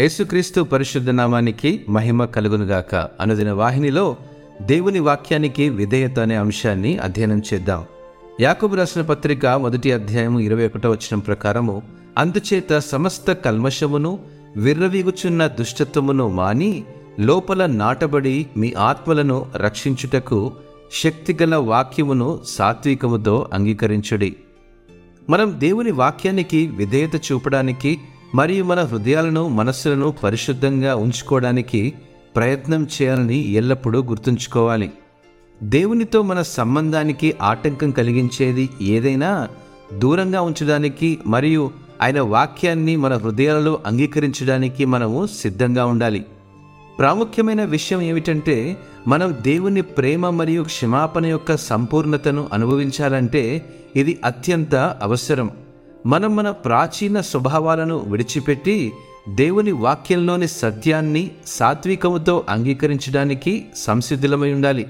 యేసుక్రీస్తు పరిశుద్ధ నామానికి మహిమ కలుగునుగాక. అనుదిన వాహినిలో దేవుని వాక్యానికి విధేయత అనే అంశాన్ని అధ్యయనం చేద్దాం. యాకబు రాసిన పత్రిక మొదటి అధ్యాయం ఇరవై ఒకటో వచ్చిన ప్రకారము అందుచేత సమస్త కల్మషమును విర్రవీగుచున్న దుష్టత్వమును మాని లోపల నాటబడి మీ ఆత్మలను రక్షించుటకు శక్తిగల వాక్యమును సాత్వికముతో అంగీకరించుడి. మనం దేవుని వాక్యానికి విధేయత చూపడానికి మరియు మన హృదయాలను మనస్సులను పరిశుద్ధంగా ఉంచుకోవడానికి ప్రయత్నం చేయాలని ఎల్లప్పుడూ గుర్తుంచుకోవాలి. దేవునితో మన సంబంధానికి ఆటంకం కలిగించేది ఏదైనా దూరంగా ఉంచడానికి మరియు ఆయన వాక్యాన్ని మన హృదయాలలో అంగీకరించడానికి మనము సిద్ధంగా ఉండాలి. ప్రాముఖ్యమైన విషయం ఏమిటంటే మనం దేవుని ప్రేమ మరియు క్షమాపణ యొక్క సంపూర్ణతను అనుభవించాలంటే ఇది అత్యంత అవసరం. మనం మన ప్రాచీన స్వభావాలను విడిచిపెట్టి దేవుని వాక్యంలోని సత్యాన్ని సాత్వికముతో అంగీకరించడానికి సంసిద్ధులమై ఉండాలి.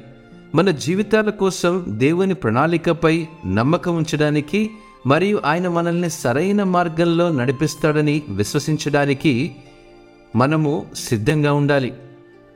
మన జీవితాల కోసం దేవుని ప్రణాళికపై నమ్మకం ఉంచడానికి మరియు ఆయన మనల్ని సరైన మార్గంలో నడిపిస్తాడని విశ్వసించడానికి మనము సిద్ధంగా ఉండాలి.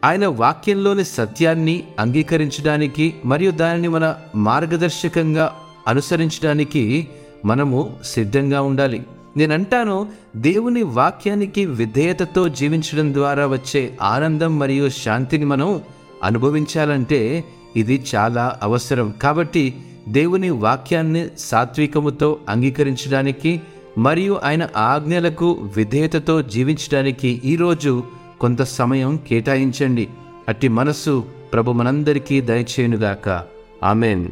ఆయన వాక్యంలోని సత్యాన్ని అంగీకరించడానికి మరియు దానిని మన మార్గదర్శకంగా అనుసరించడానికి మనము సిద్ధంగా ఉండాలి. నేనంటాను దేవుని వాక్యానికి విధేయతతో జీవించడం ద్వారా వచ్చే ఆనందం మరియు శాంతిని మనం అనుభవించాలంటే ఇది చాలా అవసరం. కాబట్టి దేవుని వాక్యాన్ని సాత్వికముతో అంగీకరించడానికి మరియు ఆయన ఆజ్ఞలకు విధేయతతో జీవించడానికి ఈరోజు కొంత సమయం కేటాయించండి. అట్టి మనస్సు ప్రభు మనందరికీ దయచేయునుగాక. ఆమెన్.